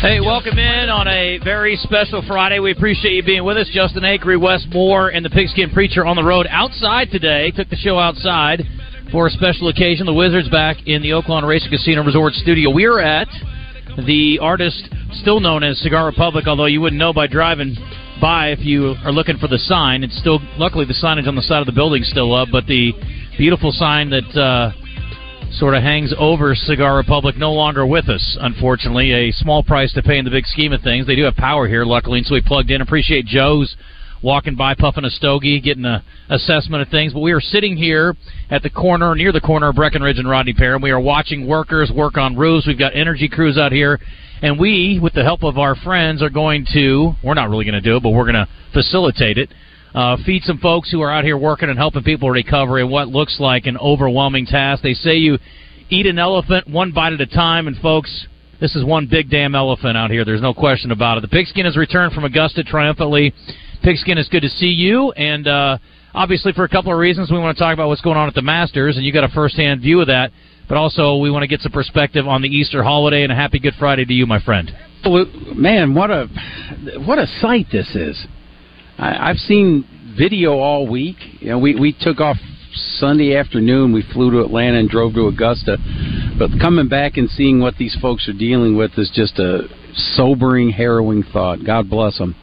Hey, welcome in on a very special Friday. We appreciate you being with us. Justin Acree, Wes Moore, and the Pigskin Preacher on the road outside today. Took the show outside for a special occasion. The Wizards back in the Oaklawn Racing Casino Resort studio. We are at the artist still known as Cigar Republic, although you wouldn't know by driving by if you are looking for the sign. It's still, luckily, the signage on the side of the building still up, but the beautiful sign that uh, sort of hangs over Cigar Republic, no longer with us, unfortunately. A small price to pay in the big scheme of things. They do have power here, luckily, and so we plugged in. Appreciate Joe's walking by, puffing a stogie, getting a assessment of things. But we are sitting here at the corner, near the corner of Breckenridge and Rodney Parham, and We are watching workers work on roofs. We've got energy crews out here. And we, with the help of our friends, are going to, we're not really going to do it, but we're going to facilitate it uh, feed some folks who are out here working and helping people recover in what looks like an overwhelming task. They say you eat an elephant one bite at a time, and folks, this is one big damn elephant out here. There's no question about it. The pigskin has returned from Augusta triumphantly. Pigskin, it's good to see you, and uh, obviously for a couple of reasons, we want to talk about what's going on at the Masters, and you got a first-hand view of that. But also, we want to get some perspective on the Easter holiday, and a happy Good Friday to you, my friend. Man, what a what a sight this is. I, I've seen video all week. You know, we we took off Sunday afternoon. We flew to Atlanta and drove to Augusta. But coming back and seeing what these folks are dealing with is just a sobering, harrowing thought. God bless them.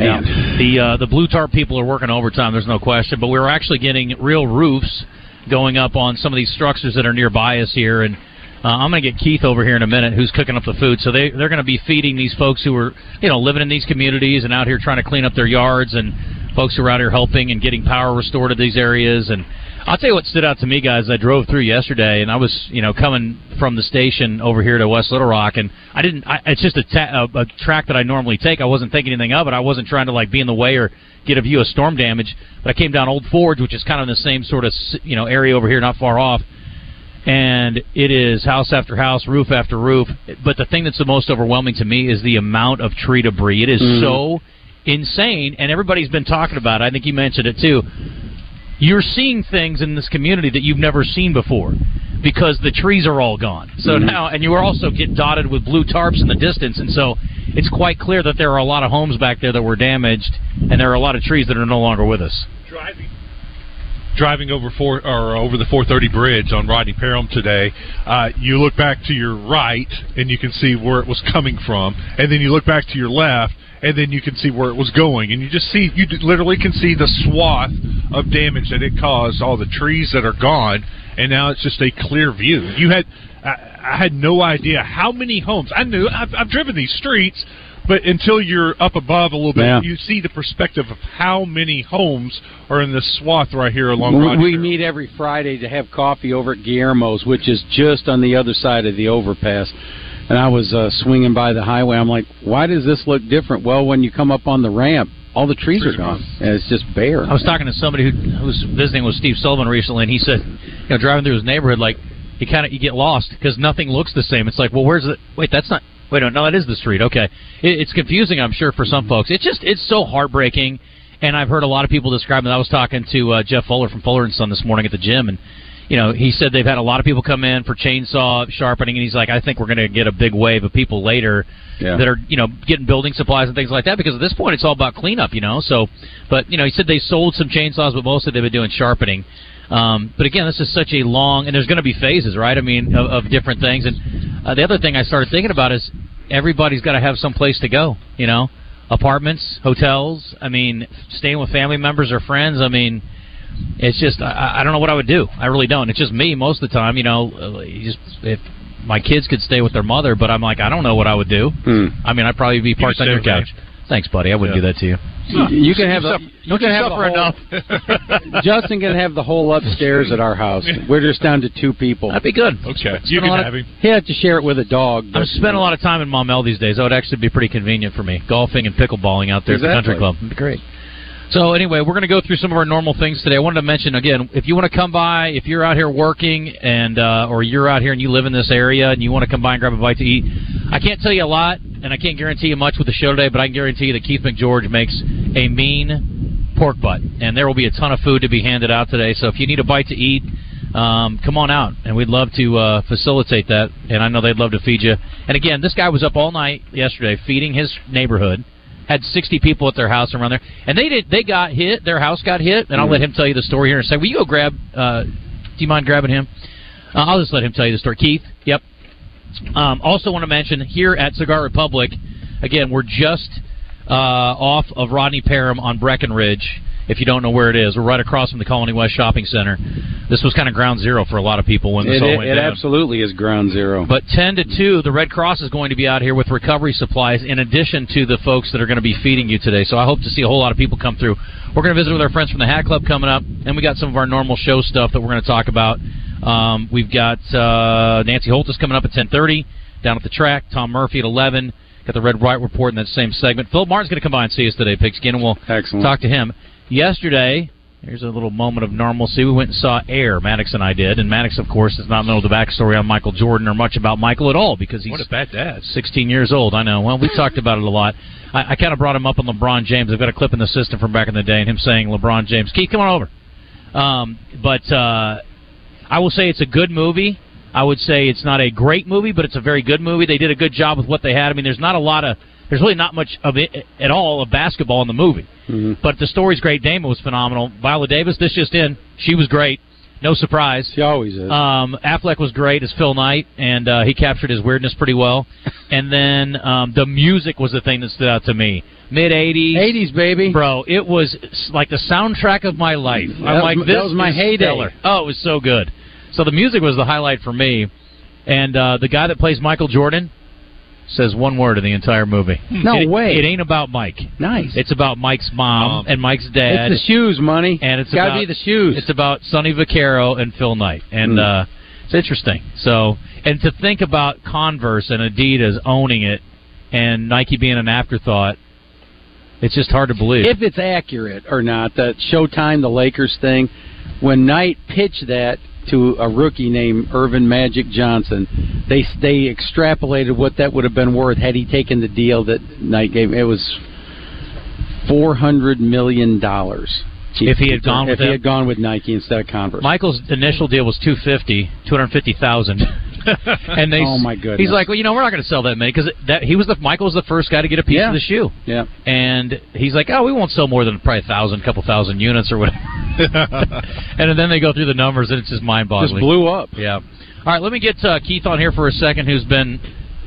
Man. Yeah. The uh, the blue tarp people are working overtime. There's no question. But we were actually getting real roofs going up on some of these structures that are nearby us here, and uh, I'm going to get Keith over here in a minute, who's cooking up the food. So they they're going to be feeding these folks who are you know living in these communities and out here trying to clean up their yards, and folks who are out here helping and getting power restored to these areas. And I'll tell you what stood out to me, guys. I drove through yesterday, and I was you know coming from the station over here to West Little Rock, and I didn't. I, it's just a, ta- a, a track that I normally take. I wasn't thinking anything of it. I wasn't trying to like be in the way or get a view of storm damage. But I came down Old Forge, which is kind of in the same sort of you know area over here, not far off and it is house after house, roof after roof. But the thing that's the most overwhelming to me is the amount of tree debris. It is Mhm. so insane, and everybody's been talking about it. I think you mentioned it too. You're seeing things in this community that you've never seen before because the trees are all gone. So Mhm. now, and you are also get dotted with blue tarps in the distance, and so it's quite clear that there are a lot of homes back there that were damaged, and there are a lot of trees that are no longer with us. driving driving over four or over the 430 bridge on Rodney Parham today, uh, you look back to your right and you can see where it was coming from, and then you look back to your left and then you can see where it was going, and you just see you literally can see the swath of damage that it caused, all the trees that are gone, and now it's just a clear view. You had I, I had no idea how many homes. I knew I've, I've driven these streets. But until you're up above a little bit, Yeah. you see the perspective of how many homes are in this swath right here along We, we meet every Friday to have coffee over at Guillermo's, which is just on the other side of the overpass. And I was uh, swinging by the highway. I'm like, why does this look different? Well, when you come up on the ramp, all the trees are gone, and it's just bare. I was talking to somebody who, who was visiting with Steve Sullivan recently, and he said, you know, driving through his neighborhood, like you kind of you get lost because nothing looks the same. It's like, well, where's the? Wait, that's not. Wait, no, no, that is the street. Okay, it, it's confusing, I'm sure, for some folks. It's just it's so heartbreaking, and I've heard a lot of people describe it. I was talking to uh, Jeff Fuller from Fuller and Son this morning at the gym, and you know, he said they've had a lot of people come in for chainsaw sharpening, and he's like, I think we're going to get a big wave of people later Yeah. that are, you know, getting building supplies and things like that. Because at this point, it's all about cleanup, you know. So, but you know, he said they sold some chainsaws, but mostly they've been doing sharpening. Um, but again, this is such a long, and there's going to be phases, right? I mean, of, of different things. And uh, the other thing I started thinking about is everybody's got to have some place to go, you know, apartments, hotels. I mean, staying with family members or friends. I mean, it's just I, I don't know what I would do. I really don't. It's just me most of the time. You know, uh, you just if my kids could stay with their mother, but I'm like I don't know what I would do. Hmm. I mean, I'd probably be parked on your with me. couch. Thanks, buddy. I wouldn't Yeah. do that to you. You can have the, suffer- you don't can you have suffer the whole, Justin can have the whole upstairs at our house. We're just down to two people. That'd be good. Okay, Spend you can lot of- have him. He had to share it with a dog. I'm but- spending a lot of time in Maumelle these days. That would actually be pretty convenient for me. Golfing and pickleballing out there at the country club. It'd be great. So anyway, we're going to go through some of our normal things today. I wanted to mention again, if you want to come by, if you're out here working and uh, or you're out here and you live in this area and you want to come by and grab a bite to eat, I can't tell you a lot and I can't guarantee you much with the show today, but I can guarantee you that Keith McGeorge makes a mean pork butt, and there will be a ton of food to be handed out today. So if you need a bite to eat, um, come on out, and we'd love to uh, facilitate that. And I know they'd love to feed you. And again, this guy was up all night yesterday feeding his neighborhood. Had 60 people at their house around there, and they did. They got hit. Their house got hit, and I'll let him tell you the story here and say. Will you go grab? Uh, do you mind grabbing him? Uh, I'll just let him tell you the story. Keith. Yep. Um, also, want to mention here at Cigar Republic, again, we're just uh, off of Rodney Parham on Breckenridge. If you don't know where it is, we're right across from the Colony West Shopping Center. This was kind of ground zero for a lot of people when this It, all it, went it down. absolutely is ground zero. But 10 to 2, the Red Cross is going to be out here with recovery supplies in addition to the folks that are going to be feeding you today. So I hope to see a whole lot of people come through. We're going to visit with our friends from the Hat Club coming up, and we got some of our normal show stuff that we're going to talk about. Um, we've got uh, Nancy Holt is coming up at 10:30 down at the track. Tom Murphy at 11. Got the Red White Report in that same segment. Phil Martin's going to come by and see us today, Pigskin, and we'll Excellent. talk to him. Yesterday, here's a little moment of normalcy. We went and saw Air, Maddox and I did. And Maddox, of course, does not know the backstory on Michael Jordan or much about Michael at all because he's What a bad dad. 16 years old. I know. Well, we talked about it a lot. I, I kind of brought him up on LeBron James. I've got a clip in the system from back in the day and him saying LeBron James. Keith, come on over. Um, but uh, I will say it's a good movie. I would say it's not a great movie, but it's a very good movie. They did a good job with what they had. I mean, there's not a lot of, there's really not much of it at all of basketball in the movie. Mhm. But the story's great. Damon was phenomenal. Viola Davis, this just in, she was great. No surprise. She always is. Um, Affleck was great as Phil Knight, and uh, he captured his weirdness pretty well. And then um, the music was the thing that stood out to me. Mid '80s, 80s, baby. bro. It was like the soundtrack of my life. That I'm was like, this that was my is heyday. stellar. Oh, it was so good. So the music was the highlight for me. And uh, the guy that plays Michael Jordan says one word in the entire movie. No It- way. It ain't about Mike. nice. It's about Mike's mom Mom. and Mike's dad. it's the shoes, money. and it's got about, to be the shoes. It's about Sonny Vaccaro and Phil Knight, and Hmm. uh, it's interesting. So, and to think about Converse and Adidas owning it, and Nike being an afterthought, it's just hard to believe. if it's accurate or not, that Showtime, the Lakers thing, when Knight pitched that to a rookie named Earvin Magic Johnson, they they extrapolated what that would have been worth had he taken the deal that Knight gave. It was four hundred million dollars. If he had gone if with he had gone with Nike instead of Converse. Michael's initial deal was 250, 250,000. and they Oh, my goodness. He's like, "Well, you know, we're not going to sell that many because that he was the Michael was the first guy to get a piece Yeah. of the shoe." yeah, And he's like, "Oh, we won't sell more than probably a thousand, couple thousand units or whatever." and then they go through the numbers, and it's just just mind-boggling. Just blew up. Yeah. All right, let me get uh, Keith on here for a second, who's been.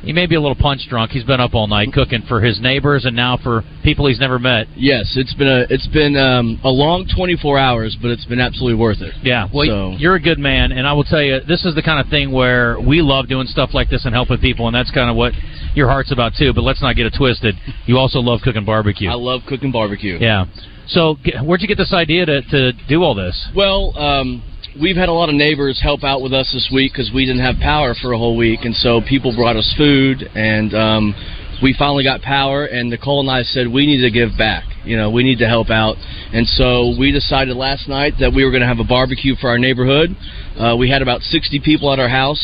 He may be a little punch drunk. He's been up all night cooking for his neighbors and now for people he's never met. Yes, it's been a it's been um, a long 24 hours, but it's been absolutely worth it. Yeah, well, So- you're a good man, and I will tell you, this is the kind of thing where we love doing stuff like this and helping people, and that's kind of what your heart's about too. But let's not get it twisted. You also love cooking barbecue. I love cooking barbecue. yeah. So, where'd you get this idea to, to do all this? Well, um, we've had a lot of neighbors help out with us this week because we didn't have power for a whole week, and so people brought us food, and um, we finally got power. And Nicole and I said we need to give back. You know, we need to help out, and so we decided last night that we were going to have a barbecue for our neighborhood. Uh, we had about 60 people at our house.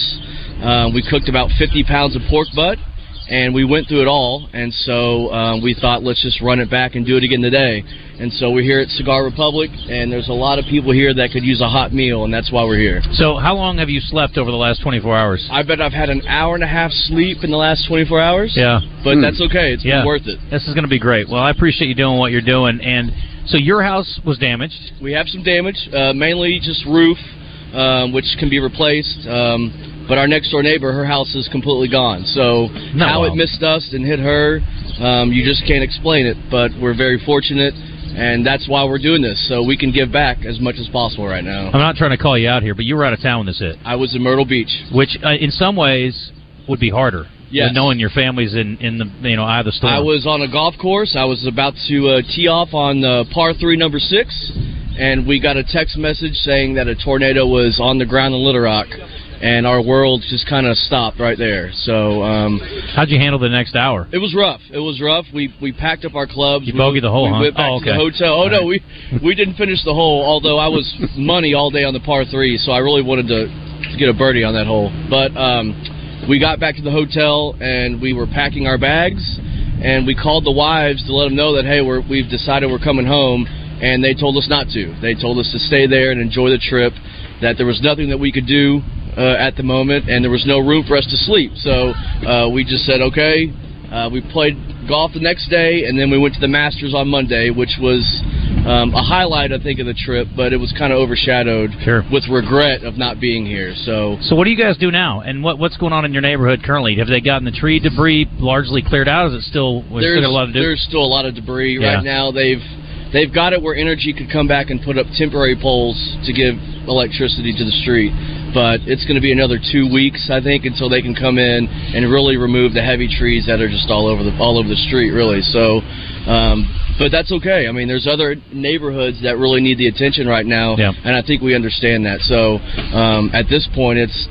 Uh, we cooked about 50 pounds of pork butt. And we went through it all. And so um, we thought, let's just run it back and do it again today. And so we're here at Cigar Republic, and there's a lot of people here that could use a hot meal, and that's why we're here. So, how long have you slept over the last 24 hours? I bet I've had an hour and a half sleep in the last 24 hours. Yeah. But Hmm. that's okay. It's Yeah. worth it. This is going to be great. Well, I appreciate you doing what you're doing. And so, your house was damaged. We have some damage, uh, mainly just roof, um, which can be replaced. Um, but our next door neighbor, her house is completely gone. So No, how wow. it missed us and hit her, um, you just can't explain it. But we're very fortunate, and that's why we're doing this, so we can give back as much as possible right now. I'm not trying to call you out here, but you were out of town when this hit, I was in Myrtle Beach. which uh, in some ways would be harder. Yes. knowing your family's in in the you know eye of the storm. I was on a golf course. I was about to uh, tee off on uh, par three, number six, and we got a text message saying that a tornado was on the ground in Little Rock, and our world just kind of stopped right there. So um, How'd you handle the next hour? it was rough. It was rough. We we packed up our clubs. You we, bogeyed the hole, We huh? went back Oh, to the hotel. Oh All no, right. we we didn't finish the hole. Although I was money all day on the par three, so I really wanted to get a birdie on that hole. But um, we got back to the hotel and we were packing our bags, and we called the wives to let them know that hey, we're, we've decided we're coming home, and they told us not to. They told us to stay there and enjoy the trip. That there was nothing that we could do uh, at the moment, and there was no room for us to sleep. So uh, we just said okay. Uh, we played golf the next day, and then we went to the Masters on Monday, which was um, a highlight, I think, of the trip. But it was kind of overshadowed Sure. with regret of not being here. So So what do you guys do now? And what what's going on in your neighborhood currently? Have they gotten the tree debris largely cleared out? Is it still we still a lot to do? there's still a lot of debris Yeah. right now. They've they've got it where energy could come back and put up temporary poles to give electricity to the street. But it's going to be another two weeks, I think, until they can come in and really remove the heavy trees that are just all over the all over the street, really. So, um, but that's okay. I mean, there's other neighborhoods that really need the attention right now, Yeah. and I think we understand that. So, um, at this point, it's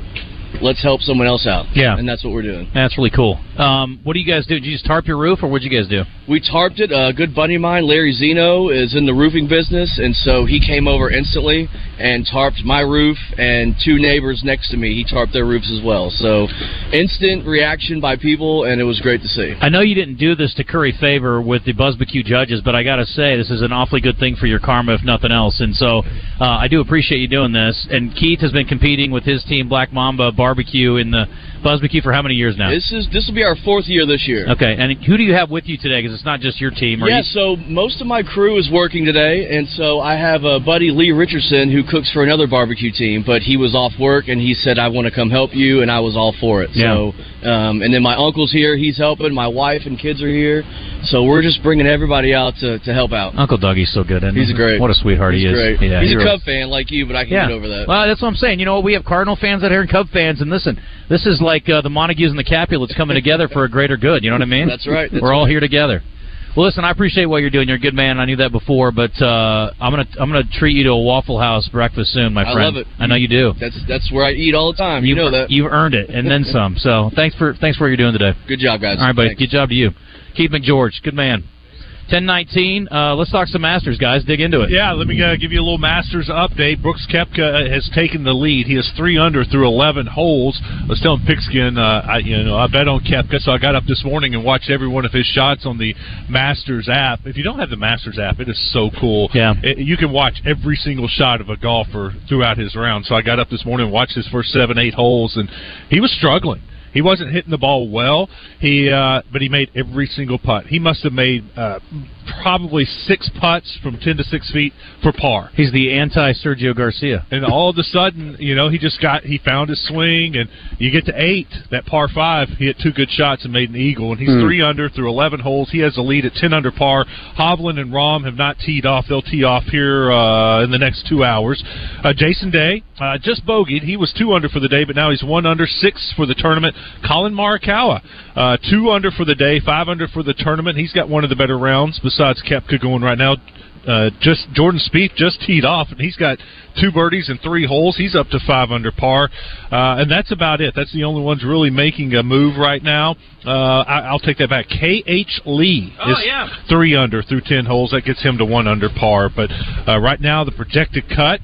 let's help someone else out. Yeah. and that's what we're doing. That's really cool. Um, what do you guys do? Did you just tarp your roof, or what'd you guys do? We tarped it. A good buddy of mine, Larry Zeno, is in the roofing business, and so he came over instantly and tarped my roof and two neighbors next to me. He tarped their roofs as well. So, instant reaction by people, and it was great to see. I know you didn't do this to curry favor with the Buzzbecue judges, but I got to say this is an awfully good thing for your karma, if nothing else. And so uh, I do appreciate you doing this. And Keith has been competing with his team, Black Mamba Barbecue, in the Buzzbecue for how many years now? This is this will be our fourth year this year. Okay, and who do you have with you today? Because it's not just your team. Are Yeah, you- so most of my crew is working today, and so I have a buddy Lee Richardson who cooks for another barbecue team, but he was off work and he said I want to come help you, and I was all for it. Yeah. So, um, and then my uncle's here, he's helping. My wife and kids are here, so we're just bringing everybody out to, to help out. Uncle Dougie's so good. Isn't He's great. What a sweetheart he's he is. Great. Yeah, he's he a really- Cub fan like you, but I can yeah. get over that. Well, that's what I'm saying. You know, we have Cardinal fans out here and Cub fans, and listen, this is like uh, the Montagues and the Capulets coming together for a greater good. You know what I mean? That's right, that's We're all right. here together. Well, listen, I appreciate what you're doing. You're a good man. I knew that before, but uh, I'm gonna I'm gonna treat you to a Waffle House breakfast soon, my friend. I love it. I know you do. That's that's where I eat all the time. You know that. You've earned it, and then some. So thanks for thanks for what you're doing today. Good job, guys. All right, buddy. Thanks. Good job to you, Keith McGeorge. Good man. 1019. Uh, let's talk some Masters, guys. Dig into it. Yeah, let me uh, give you a little Masters update. Brooks Koepka has taken the lead. He is three under through 11 holes. I was telling Pigskin, uh, I, you know, I bet on Koepka, so I got up this morning and watched every one of his shots on the Masters app. If you don't have the Masters app, it is so cool. Yeah. It- you can watch every single shot of a golfer throughout his round. So I got up this morning and watched his first seven, eight holes, and he was struggling. He wasn't hitting the ball well. He, uh, but he made every single putt. He must have made uh, probably six putts from ten to six feet for par. He's the anti Sergio Garcia. And all of a sudden, you know, he just got he found his swing, and you get to eight, that par five, he hit two good shots and made an eagle, and he's Hmm. three under through eleven holes. He has a lead at ten under par. Hovland and Rahm have not teed off; they'll tee off here uh, in the next two hours. Uh, Jason Day uh, just bogeyed; he was two under for the day, but now he's one under, six for the tournament. Collin Morikawa, uh, two under for the day, five under for the tournament. He's got one of the better rounds besides Koepka going right now uh, just Jordan Spieth just teed off, and he's got two birdies and three holes. He's up to five under par, uh, and that's about it. That's the only ones really making a move right now. Uh, I, I'll take that back. K. H. Lee Oh, is yeah. three under through ten holes. That gets him to one under par. But uh, right now, the projected cut.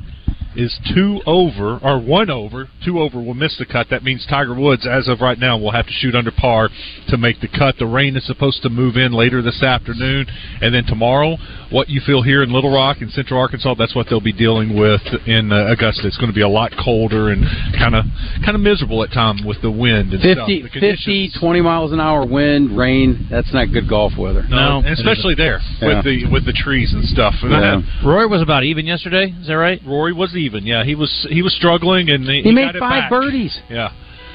Is two over or one over. Two over will miss the cut. That means Tiger Woods, as of right now, will have to shoot under par to make the cut. The rain is supposed to move in later this afternoon, and then tomorrow, what you feel here in Little Rock and Central Arkansas, that's what they'll be dealing with in uh, Augusta. It's going to be a lot colder and kind of kind of miserable at times with the wind and stuff. 50, The 50, 20 miles an hour wind, rain. That's not good golf weather. No, and especially there Yeah. with the with the trees and stuff. And Yeah. Rory was about even yesterday. Is that right? Rory was even. Yeah, he was he was struggling and he, He, made got it five back. birdies. Yeah,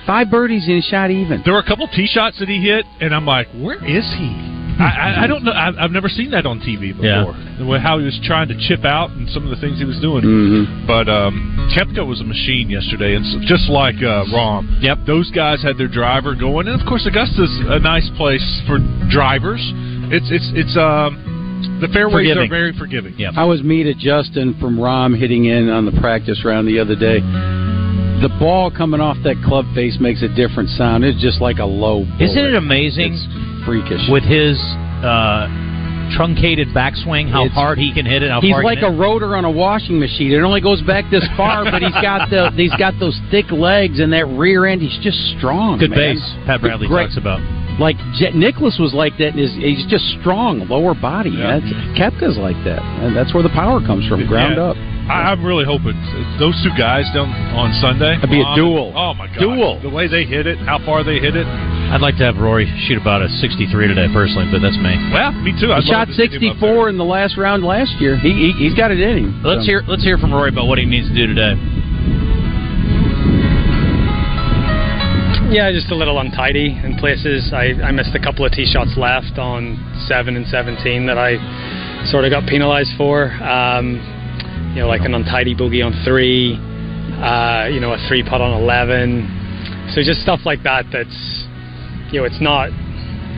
Five birdies and he shot even. there were a couple tee shots that he hit, and I'm like, where is he? I, I, I don't know. I've, I've never seen that on TV before. Yeah. How he was trying to chip out and some of the things he was doing. Mm-hmm. But um, Koepka was a machine yesterday, and so, just like uh, Rahm, Yep. those guys had their driver going, and of course Augusta's a nice place for drivers. It's it's it's um, the fairways Forgiving. are very forgiving. Yeah. I was me to Justin from Rahm hitting in on the practice round the other day. The ball coming off that club face makes a different sound. It's just like a low. Bullet. Isn't it amazing It's freakish. with his uh, truncated backswing how It's- hard he can hit it? How He's far he like a hit rotor on a washing machine. It only goes back this far, but he's got the he's got those thick legs and that rear end. He's just strong. good man. base. Pat Bradley Great. talks about. Like Jack Nicklaus was like that. And his, he's just strong, lower body. Yeah. That's, Koepka's like that, and that's where the power comes from, ground Yeah. up. I, I'm really hoping those two guys down on Sunday. It'd be a Rahm duel. and- oh my god, Duel. The way they hit it, how far they hit it. I'd like to have Rory shoot about a 63 today, personally, but that's me. Well, me too. I'd He love shot to see him up there. 64 in the last round last year. He, he he's got it in him. Let's So- hear let's hear from Rory about what he needs to do today. Yeah, just a little untidy in places. I, I missed a couple of tee shots left on seven and seventeen that I sort of got penalised for. Um, you know, like an untidy bogey on three, uh, you know, a three putt on eleven. So just stuff like that. That's you know, it's not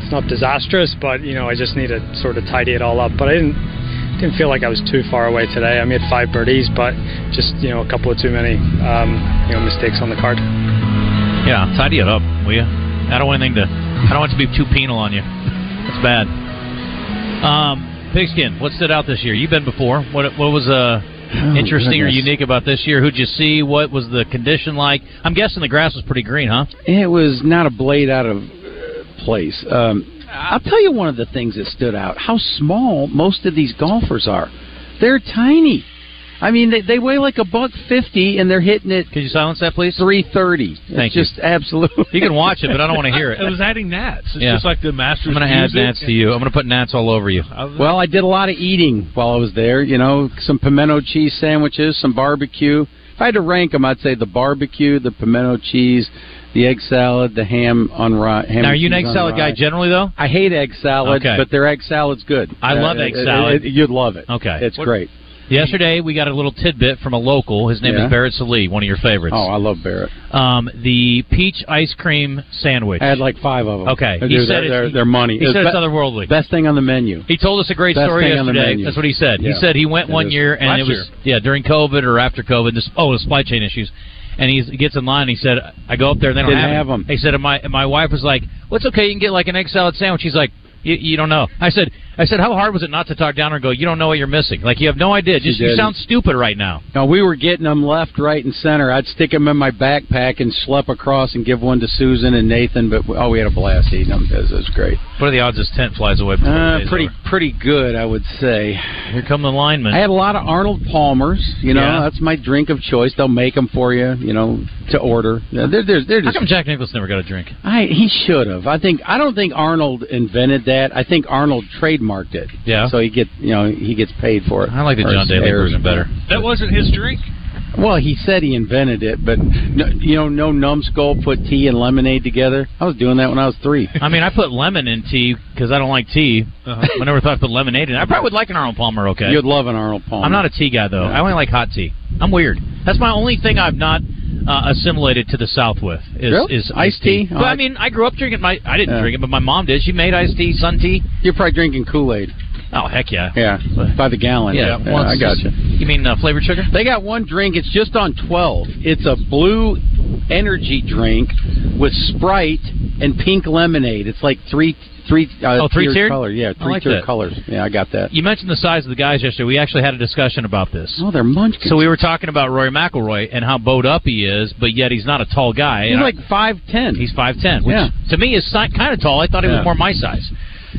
it's not disastrous, but you know, I just need to sort of tidy it all up. But I didn't didn't feel like I was too far away today. I made five birdies, but just you know, a couple of too many um, you know mistakes on the card. Yeah, tidy it up, will you? I don't want anything to. I don't want it to be too penal on you. That's bad. Um, Pigskin, what stood out this year? You've been before. What what was uh interesting or unique about this year? Who'd you see? What was the condition like? I'm guessing the grass was pretty green, huh? It was not a blade out of uh, place. Um, I'll tell you one of the things that stood out: how small most of these golfers are. They're tiny. I mean, they, they weigh like a buck fifty, and they're hitting it Could you silence that, please? three thirty. Thank it's you. just absolutely. You can watch it, but I don't want to hear it. I was adding gnats. It's Yeah. just like the Masters. I'm going to add music. gnats to you. I'm going to put gnats all over you. Well, I did a lot of eating while I was there. You know, some pimento cheese sandwiches, some barbecue. If I had to rank them, I'd say the barbecue, the pimento cheese, the egg salad, the ham on rye. Ham Now, are you an egg on salad guy generally, though? I hate egg salad, Okay. but their egg salad's good. I love uh, egg it- salad. it- you'd love it. Okay. It's What- great. Yesterday, we got a little tidbit from a local. His name Yeah. is Barrett Sallee, one of your favorites. Oh, I love Barrett. Um, the peach ice cream sandwich. I had like five of them. Okay. They're, He said they're, it's- they're, they're money. he It's said it's be- otherworldly. Best thing on the menu. He told us a great Best story thing on the yesterday. That's what he said. He said he went It one year and it was yeah during COVID or after COVID. This oh the supply chain issues, and he gets in line. And He said I go up there and they don't Didn't have, have it." 'em. He said and my and my wife was like, "Well, it's okay. You can get like an egg salad sandwich." He's like. You don't know. I said. I said, how hard was it not to talk down and go? You don't know what you're missing. Like you have no idea. Just you sound stupid right now. No, we were getting them left, right, and center. I'd stick them in my backpack and schlep across and give one to Susan and Nathan. But oh, we had a blast eating them. It was, it was great. What are the odds this tent flies away? Uh, pretty over? pretty good, I would say. Here come the linemen. I had a lot of Arnold Palmers. You know, Yeah. that's my drink of choice. They'll make them for you. You know, to order. They're, they're, they're How come Jack Nicklaus never got a drink? I, he should have. I think. I don't think Arnold invented that. I think Arnold trademarked it. Yeah. So he get you know he gets paid for it. I like the John his Daly heirs. version better. that wasn't his drink. Well, he said he invented it, but no, you know, no numbskull put tea and lemonade together. I was doing that when I was three. I mean, I put lemon in tea because I don't like tea. Uh-huh. I never thought I put lemonade in. I probably would like an Arnold Palmer. Okay, You'd love an Arnold Palmer. I'm not a tea guy though. Yeah. I only like hot tea. I'm weird. That's my only thing I've not uh, assimilated to the South with is Really? is Iced tea? But Oh, I I- mean, I grew up drinking my. I didn't Yeah. drink it, but my mom did. She made iced tea, sun tea. You're probably drinking Kool Aid. Oh heck yeah. Yeah, by the gallon. Yeah, yeah I got you. You mean uh, flavored sugar? They got one drink. It's just on twelve. It's a blue energy drink with Sprite and pink lemonade. It's like three three. Uh, Oh, three-tiered? tiered color. Yeah, three like tiered that. colors. Yeah, I got that. You mentioned the size of the guys yesterday. We actually had a discussion about this. Oh, they're munchkins. So we were talking about Rory McIlroy and how bowed up he is, but yet he's not a tall guy. He's And like five ten. He's five ten, which Yeah. to me is si- kind of tall. I thought he Yeah. was more my size.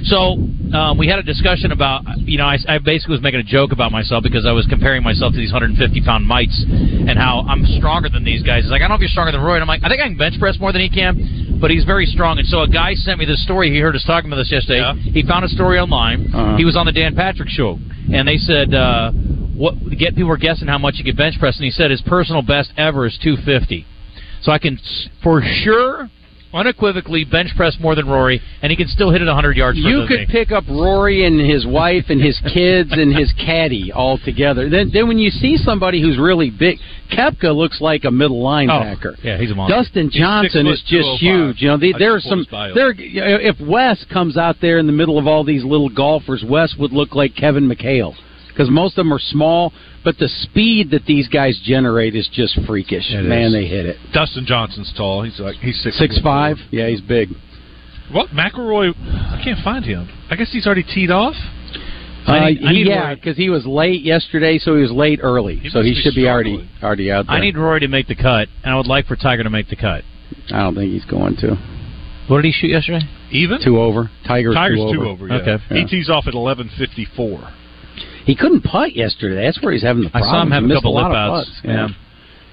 So um, we had a discussion about, you know, I, I basically was making a joke about myself because I was comparing myself to these 150 pound mites and how I'm stronger than these guys. He's like, I don't know if you're stronger than Roy. And I'm like, I think I can bench press more than he can, but he's very strong. And so a guy sent me this story. He heard us talking about this yesterday. He found a story online. Uh-huh. He was on the Dan Patrick show, and they said, uh, what get people were guessing how much he could bench press, and he said his personal best ever is 250. So I can s- for sure, unequivocally bench press more than Rory, and he can still hit it 100 yards. You could pick up Rory and his wife and his kids and his caddy all together. Then, then when you see somebody who's really big, Koepka looks like a middle oh, linebacker. Oh, yeah, he's a monster. Dustin Johnson is just oh huge. You know, the, there are some. pulled his bio. There, uh, if Wes comes out there in the middle of all these little golfers, Wes would look like Kevin McHale because most of them are small. But the speed that these guys generate is just freakish. It Man, is. they hit it. Dustin Johnson's tall. He's like he's six Six five. Yeah, he's big. What McIlroy? I can't find him. I guess he's already teed off. Uh, I need- I need yeah, because he was late yesterday, so he was late early. He so he be should be already already out there. I need Rory to make the cut, and I would like for Tiger to make the cut. I don't think he's going to. What did he shoot yesterday? Even Two over. Tiger's, Tiger's two over. two over. Yeah. Okay. He tees off at eleven fifty four. He couldn't putt yesterday. That's where he's having the problem. I saw him have a couple lot lip of outs. putts. Yeah.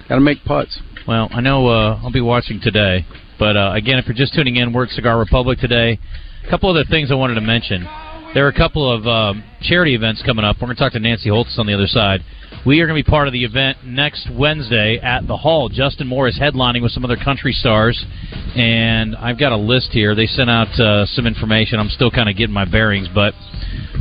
Got to make putts. Well, I know uh, I'll be watching today, but uh, again, if you're just tuning in, we're at Cigar Republic today. A couple other things I wanted to mention. There are a couple of um, charity events coming up. We're going to talk to Nancy Holthus on the other side. We are going to be part of the event next Wednesday at the Hall. Justin Moore is headlining with some other country stars, and I've got a list here. They sent out uh, some information. I'm still kind of getting my bearings, but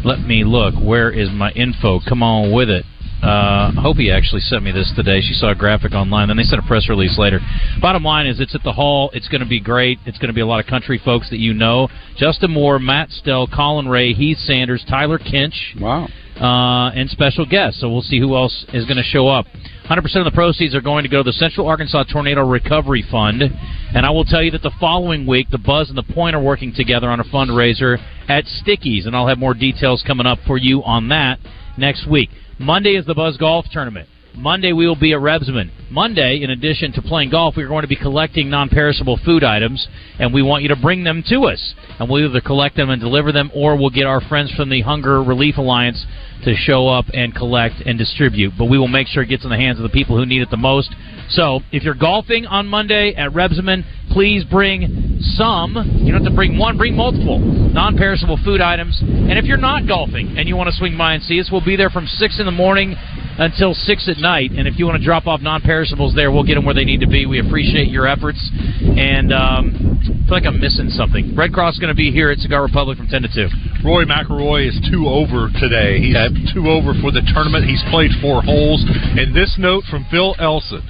let me look. Where is my info? Come on with it. Uh, Hopi actually sent me this today. She saw a graphic online. Then they sent a press release later. Bottom line is, it's at the hall. It's going to be great. It's going to be a lot of country folks that you know: Justin Moore, Matt Stell, Collin Raye, Heath Sanders, Tyler Kinch, Wow. uh, and special guests. So we'll see who else is going to show up. 100% of the proceeds are going to go to the Central Arkansas Tornado Recovery Fund. And I will tell you that the following week, the Buzz and the Point are working together on a fundraiser at Stickyz. And I'll have more details coming up for you on that next week. Monday is the Buzz Golf Tournament. Monday we will be at Rebsamen. Monday, in addition to playing golf, we're going to be collecting non-perishable food items, and we want you to bring them to us. And we'll either collect them and deliver them, or we'll get our friends from the Hunger Relief Alliance to show up and collect and distribute. But we will make sure it gets in the hands of the people who need it the most. So, if you're golfing on Monday at Rebsamen, please bring some. You don't have to bring one, bring multiple non-perishable food items. And if you're not golfing and you want to swing by and see us, we'll be there from six in the morning until six at night. And if you want to drop off non-perishables there, we'll get them where they need to be. We appreciate your efforts. And um, I feel like I'm missing something. Red Cross is going to be here at Cigar Republic from ten to two. Roy McIlroy is two over today. He's two over for the tournament. He's played four holes. And this note from Phil Elson.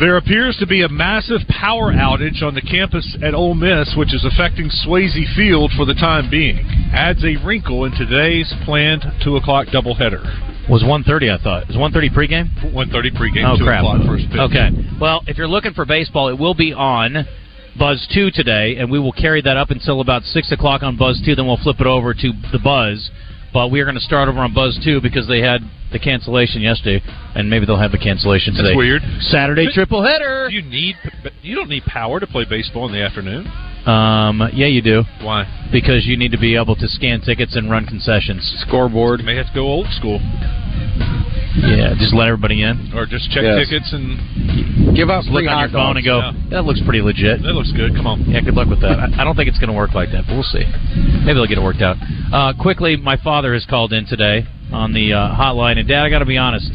There appears to be a massive power outage on the campus at Ole Miss, which is affecting Swayze Field for the time being. Adds a wrinkle in today's planned 2 o'clock doubleheader. Was 1:30? I thought. Is 1:30 pregame? 1.30 pregame, Oh 2 crap! o'clock first pitch. Okay. Well, if you're looking for baseball, it will be on Buzz Two today, and we will carry that up until about six o'clock on Buzz Two. Then we'll flip it over to the Buzz. But we are going to start over on Buzz Two because they had the cancellation yesterday, and maybe they'll have the cancellation today. That's weird. Saturday triple header. Do you need you don't need power to play baseball in the afternoon? Um, yeah, you do Why? because you need to be able to scan tickets and run concessions. Scoreboard. You may have to go old school Yeah, just let everybody in. or just check Yes. tickets and Give out Just look on your phone dogs. and go. yeah. That looks pretty legit. that looks good. Come on. Yeah, good luck with that. I, I don't think it's going to work like that, but we'll see. Maybe they'll get it worked out. Uh, quickly, my father has called in today on the uh, hotline, and Dad, I got to be honest.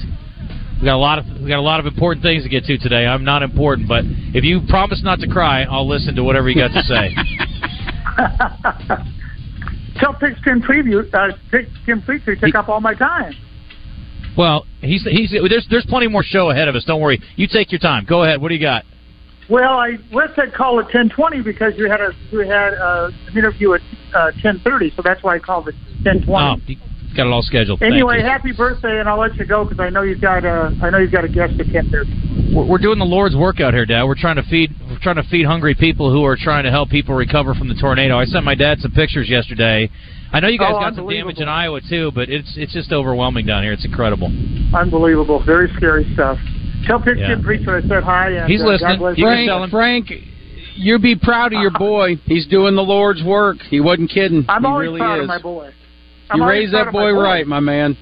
We got a lot of we got a lot of important things to get to today. I'm not important, but if you promise not to cry, I'll listen to whatever you got to say. Tell Pigskin Preview, uh, Pigskin Preacher took up all my time. well, he's he's there's there's plenty more show ahead of us. Don't worry. You take your time. Go ahead. What do you got? Well, I Wes said call at ten twenty because you had a you had uh, an interview at uh, ten thirty, so that's why I called it ten twenty. you got it all scheduled. Thank anyway, you. happy birthday, and I'll let you go because I know you've got a I know you've got a guest at ten thirty. We're, we're doing the Lord's work out here, Dad. We're trying to feed we're trying to feed hungry people who are trying to help people recover from the tornado. I sent my dad some pictures yesterday. I know you guys Oh, got some damage in Iowa too, but it's it's just overwhelming down here. It's incredible. Unbelievable. Very scary stuff. Tell Pigskin Yeah. Preacher I said hi. And, He's uh, listening. God bless You can you. him. Frank, you be proud of your boy. He's doing the Lord's work. He wasn't kidding. I'm he always really proud is. of my boy. I'm You always raised that of boy right, my man.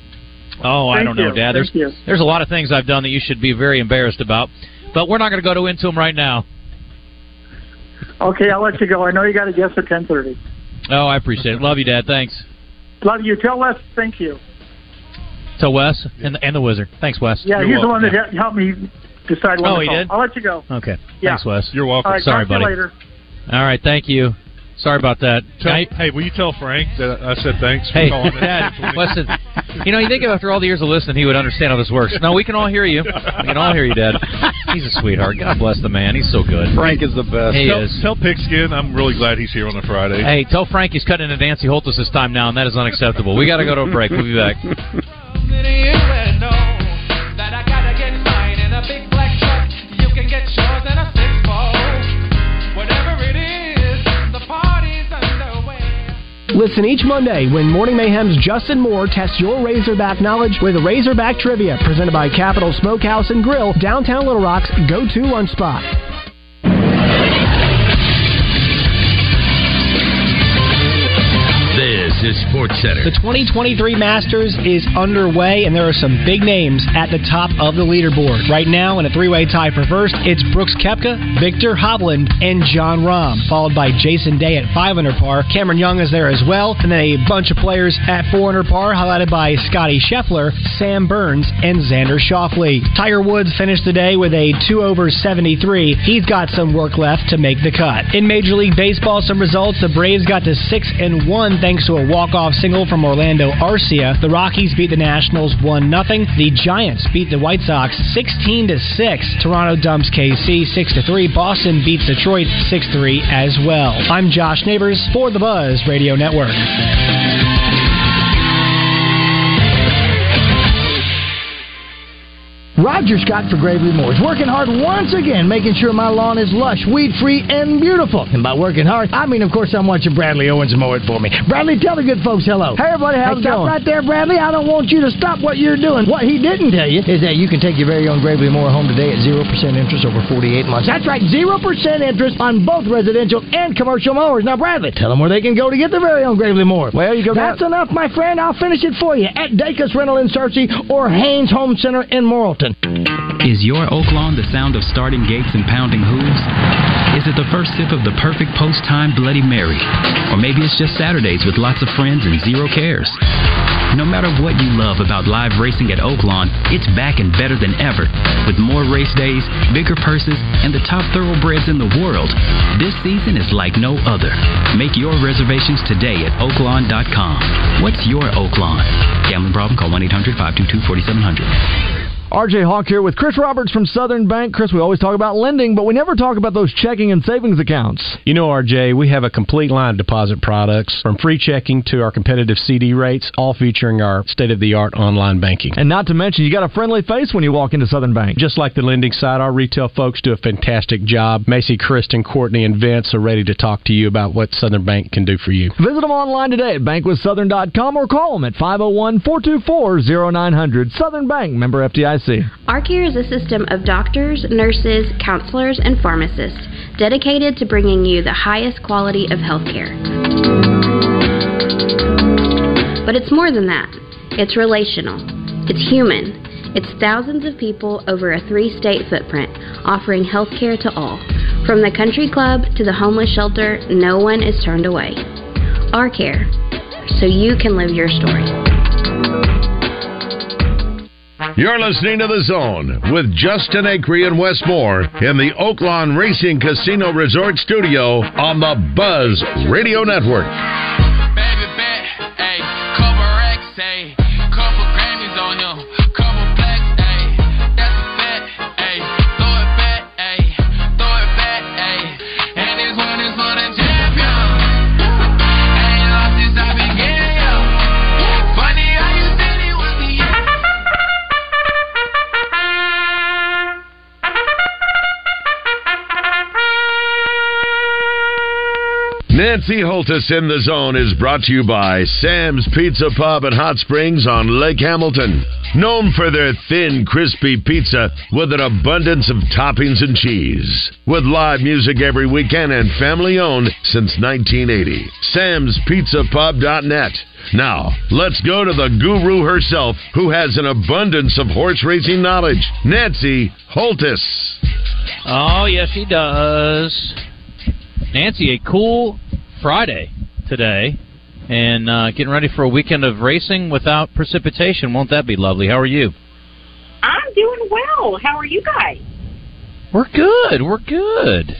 Oh, I don't know, you. Dad. There's you. there's a lot of things I've done that you should be very embarrassed about, but we're not going to go to into them right now. Okay, I'll let you go. I know you got a guest at 10:30. Oh, I appreciate it. Love you, Dad. Thanks. Love you. Tell Wes thank you. To Wes and the, and the Wizard. Thanks, Wes. Yeah, You're he's the one that he- helped me decide when Oh, to he call. did? I'll let you go. Okay. Yeah. Thanks, Wes. You're welcome. All right, Sorry, talk to buddy. you later. All right, thank you. Sorry about that. Tell, I- hey, will you tell Frank that I said thanks for Hey, calling in? Dad, listen. You know, you think after all the years of listening, he would understand how this works. No, we can all hear you. We can all hear you, Dad. He's a sweetheart. God bless the man. He's so good. Frank is the best. He tell, is. tell Pigskin I'm really glad he's here on a Friday. Hey, tell Frank he's cutting into Nancy Holthus this time now, and that is unacceptable. We got to go to a break. We'll be back. Listen each Monday when Morning Mayhem's Justin Moore tests your Razorback knowledge with Razorback Trivia, presented by Capital Smokehouse and Grill, downtown Little Rock's go-to lunch spot. Is Sports Center. The 2023 Masters is underway, and there are some big names at the top of the leaderboard. Right now, in a three-way tie for first, it's Brooks Koepka, Viktor Hovland, and Jon Rahm, followed by Jason Day at 500 par. Cameron Young is there as well, and then a bunch of players at 400 par, highlighted by Scotty Scheffler, Sam Burns, and Xander Schauffele. Tiger Woods finished the day with a 2 over 73. He's got some work left to make the cut. In Major League Baseball, some results: the Braves got to six and one thanks to a walk-off single from Orlando Arcia. The Rockies beat the Nationals 1 0. The Giants beat the White Sox 16 to 6. Toronto dumps KC 6 to 3. Boston beats Detroit 6 3 as well. I'm Josh Neighbors for the Buzz Radio Network. Roger Scott for Gravely mowers, working hard once again, making sure my lawn is lush, weed free, and beautiful. And by working hard, I mean, of course, I'm watching Bradley Owens mow it for me. Bradley, tell the good folks hello. Hey, everybody, how's it stop going? right there, Bradley. I don't want you to stop what you're doing. What he didn't tell you is that you can take your very own Gravely mower home today at 0% interest over 48 months. That's right, 0% interest on both residential and commercial mowers. Now, Bradley, tell them where they can go to get their very own Gravely mower. Well, you go That's enough, my friend. I'll finish it for you at Dacus Rental in Searcy or Haynes Home Center in Morrilton. Is your oak lawn the sound of starting gates and pounding hooves? Is it the first sip of the perfect post time Bloody Mary? Or maybe it's just Saturdays with lots of friends and zero cares? No matter what you love about live racing at Oaklawn, it's back and better than ever. With more race days, bigger purses, and the top thoroughbreds in the world, this season is like no other. Make your reservations today at oaklawn.com. What's your Oaklawn? Gambling problem? Call 1 800 522 4700. RJ Hawk here with Chris Roberts from Southern Bank. Chris, we always talk about lending, but we never talk about those checking and savings accounts. You know, RJ, we have a complete line of deposit products from free checking to our competitive CD rates, all featuring our state of the art online banking. And not to mention, you got a friendly face when you walk into Southern Bank. Just like the lending side, our retail folks do a fantastic job. Macy, Kristen, Courtney, and Vince are ready to talk to you about what Southern Bank can do for you. Visit them online today at bankwithsouthern.com or call them at 501 424 0900. Southern Bank, member FDIC. ArCare is a system of doctors, nurses, counselors, and pharmacists dedicated to bringing you the highest quality of healthcare. But it's more than that. It's relational. It's human. It's thousands of people over a three state footprint offering healthcare to all. From the country club to the homeless shelter, no one is turned away. ArCare, so you can live your story. You're listening to The Zone with Justin Acree and Wes Moore in the Oaklawn Racing Casino Resort Studio on the Buzz Radio Network. Nancy Holthus in the Zone is brought to you by Sam's Pizza Pub and Hot Springs on Lake Hamilton. Known for their thin, crispy pizza with an abundance of toppings and cheese. With live music every weekend and family owned since 1980. Sam'sPizzaPub.net. Now, let's go to the guru herself who has an abundance of horse racing knowledge. Nancy Holthus. Oh, yes, she does. Nancy, a cool Friday today, and uh, getting ready for a weekend of racing without precipitation. Won't that be lovely? How are you? I'm doing well. How are you guys? We're good. We're good.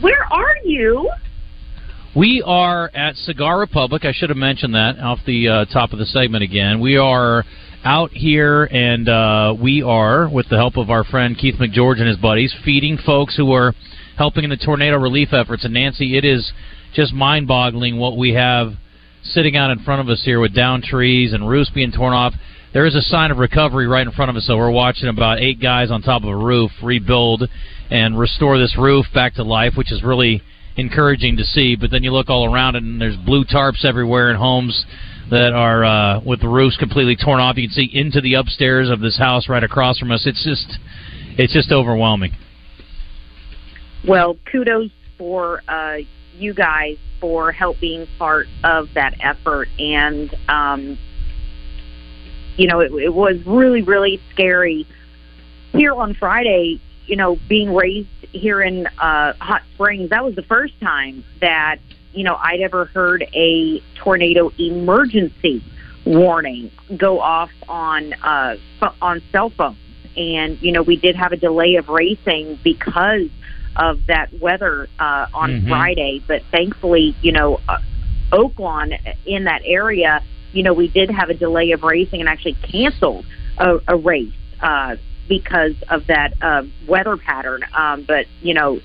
Where are you? We are at Cigar Republic. I should have mentioned that off the uh, top of the segment again. We are out here, and uh, we are, with the help of our friend Keith McGeorge and his buddies, feeding folks who are helping in the tornado relief efforts. And Nancy, it is just mind-boggling what we have sitting out in front of us here with down trees and roofs being torn off. There is a sign of recovery right in front of us. So we're watching about eight guys on top of a roof rebuild and restore this roof back to life, which is really encouraging to see. But then you look all around it, and there's blue tarps everywhere in homes that are uh, with the roofs completely torn off. You can see into the upstairs of this house right across from us. It's just, it's just overwhelming. Well, kudos for uh, you guys for help being part of that effort. And, um, you know, it, it was really, really scary here on Friday, you know, being raised here in uh, Hot Springs. That was the first time that, you know, I'd ever heard a tornado emergency warning go off on uh, on cell phones. And, you know, we did have a delay of racing because of that weather uh, on Mhm. Friday. But thankfully, you know, uh, Oaklawn in that area, you know, we did have a delay of racing and actually canceled a, a race uh, because of that uh, weather pattern. Um, but you know,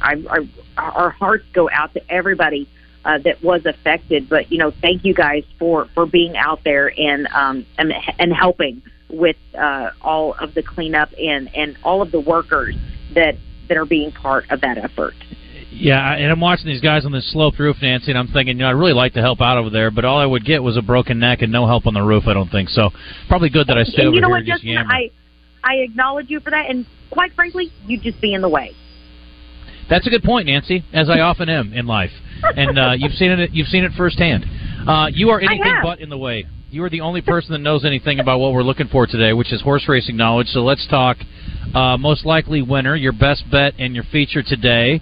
I, I, our hearts go out to everybody uh, that was affected. But you know, thank you guys for for being out there and um, and and helping with uh, all of the cleanup and and all of the workers that that are being part of that effort. Yeah, and I'm watching these guys on this sloped roof, Nancy, and I'm thinking, you know, I'd really like to help out over there, but all I would get was a broken neck and no help on the roof. I don't think so. Probably good that I stay and over you know here what, and just Justin? I I acknowledge you for that, and quite frankly, you'd just be in the way. That's a good point, Nancy, as I often am in life, and uh, you've seen it. You've seen it firsthand. Uh, you are anything but in the way. You are the only person that knows anything about what we're looking for today, which is horse racing knowledge. So let's talk. Uh, most likely winner, your best bet, and your feature today,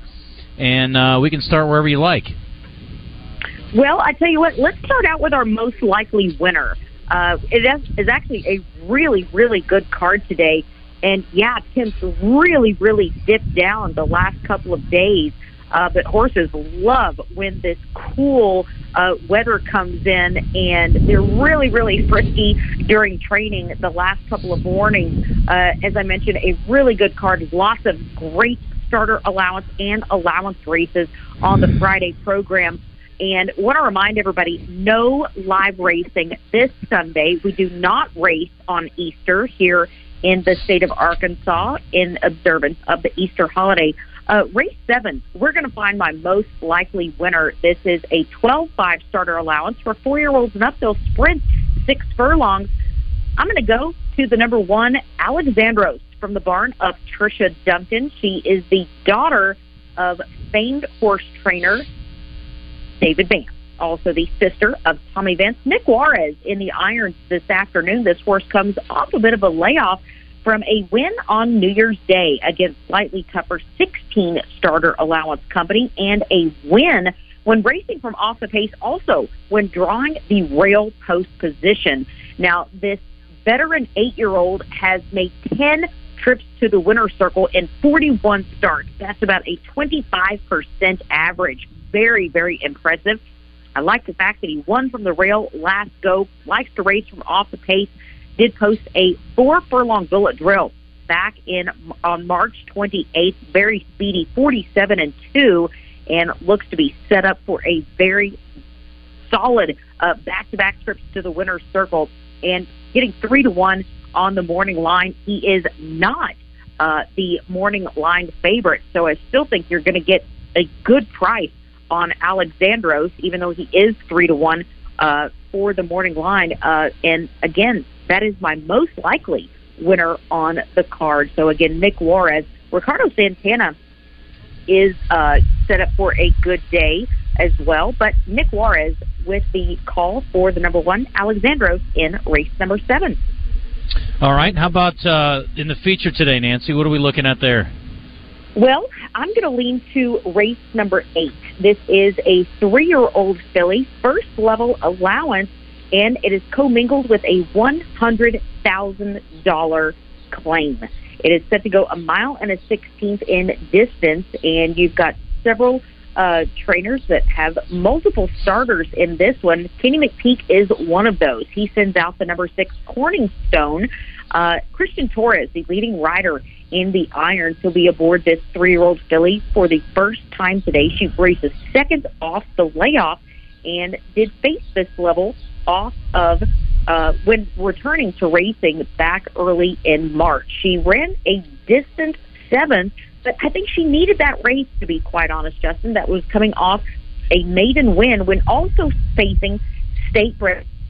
and uh, we can start wherever you like. Well, I tell you what, let's start out with our most likely winner. Uh, it is, is actually a really, really good card today. And yeah, temps really, really dipped down the last couple of days. Uh, but horses love when this cool uh, weather comes in, and they're really, really frisky during training the last couple of mornings. Uh, as I mentioned, a really good card, lots of great starter allowance and allowance races on the Friday program. And want to remind everybody, no live racing this Sunday. We do not race on Easter here in the state of Arkansas in observance of the Easter holiday. Uh, race seven, we're going to find my most likely winner. This is a 12-5 starter allowance for four-year-olds and up. They'll sprint six furlongs. I'm going to go to the number one, Alexandros, from the barn of Trisha Duncan. She is the daughter of famed horse trainer David Vance. Also, the sister of Tommy Vance, Nick Juarez, in the irons this afternoon. This horse comes off a bit of a layoff from a win on New Year's Day against slightly tougher 16 starter allowance company and a win when racing from off the pace also when drawing the rail post position. Now, this veteran eight year old has made 10 trips to the winner's circle in 41 starts. That's about a 25% average. Very, very impressive. I like the fact that he won from the rail last go, likes to race from off the pace, did post a four furlong bullet drill back in on March 28th. Very speedy, 47 and 2, and looks to be set up for a very solid back to back trips to the winner's circle and getting three to one on the morning line. He is not uh, the morning line favorite, so I still think you're going to get a good price on Alexandros, even though he is three to one uh, for the morning line. Uh, and again, that is my most likely winner on the card. So again, Nick Juarez, Ricardo Santana is uh, set up for a good day as well. But Nick Juarez with the call for the number one Alexandros in race number seven. All right. How about uh, in the feature today, Nancy? What are we looking at there? Well, I'm going to lean to race number eight. This is a three year old filly, first level allowance, and it is commingled with a $100,000 claim. It is set to go a mile and a 16th in distance, and you've got several uh, trainers that have multiple starters in this one. Kenny McPeek is one of those. He sends out the number six Corning Stone. Uh, Cristian Torres, the leading rider in the irons, will be aboard this three-year-old filly for the first time today. She races second off the layoff and did face this level off of uh, when returning to racing back early in March. She ran a distant seventh, but I think she needed that race, to be quite honest, Justin, that was coming off a maiden win when also facing State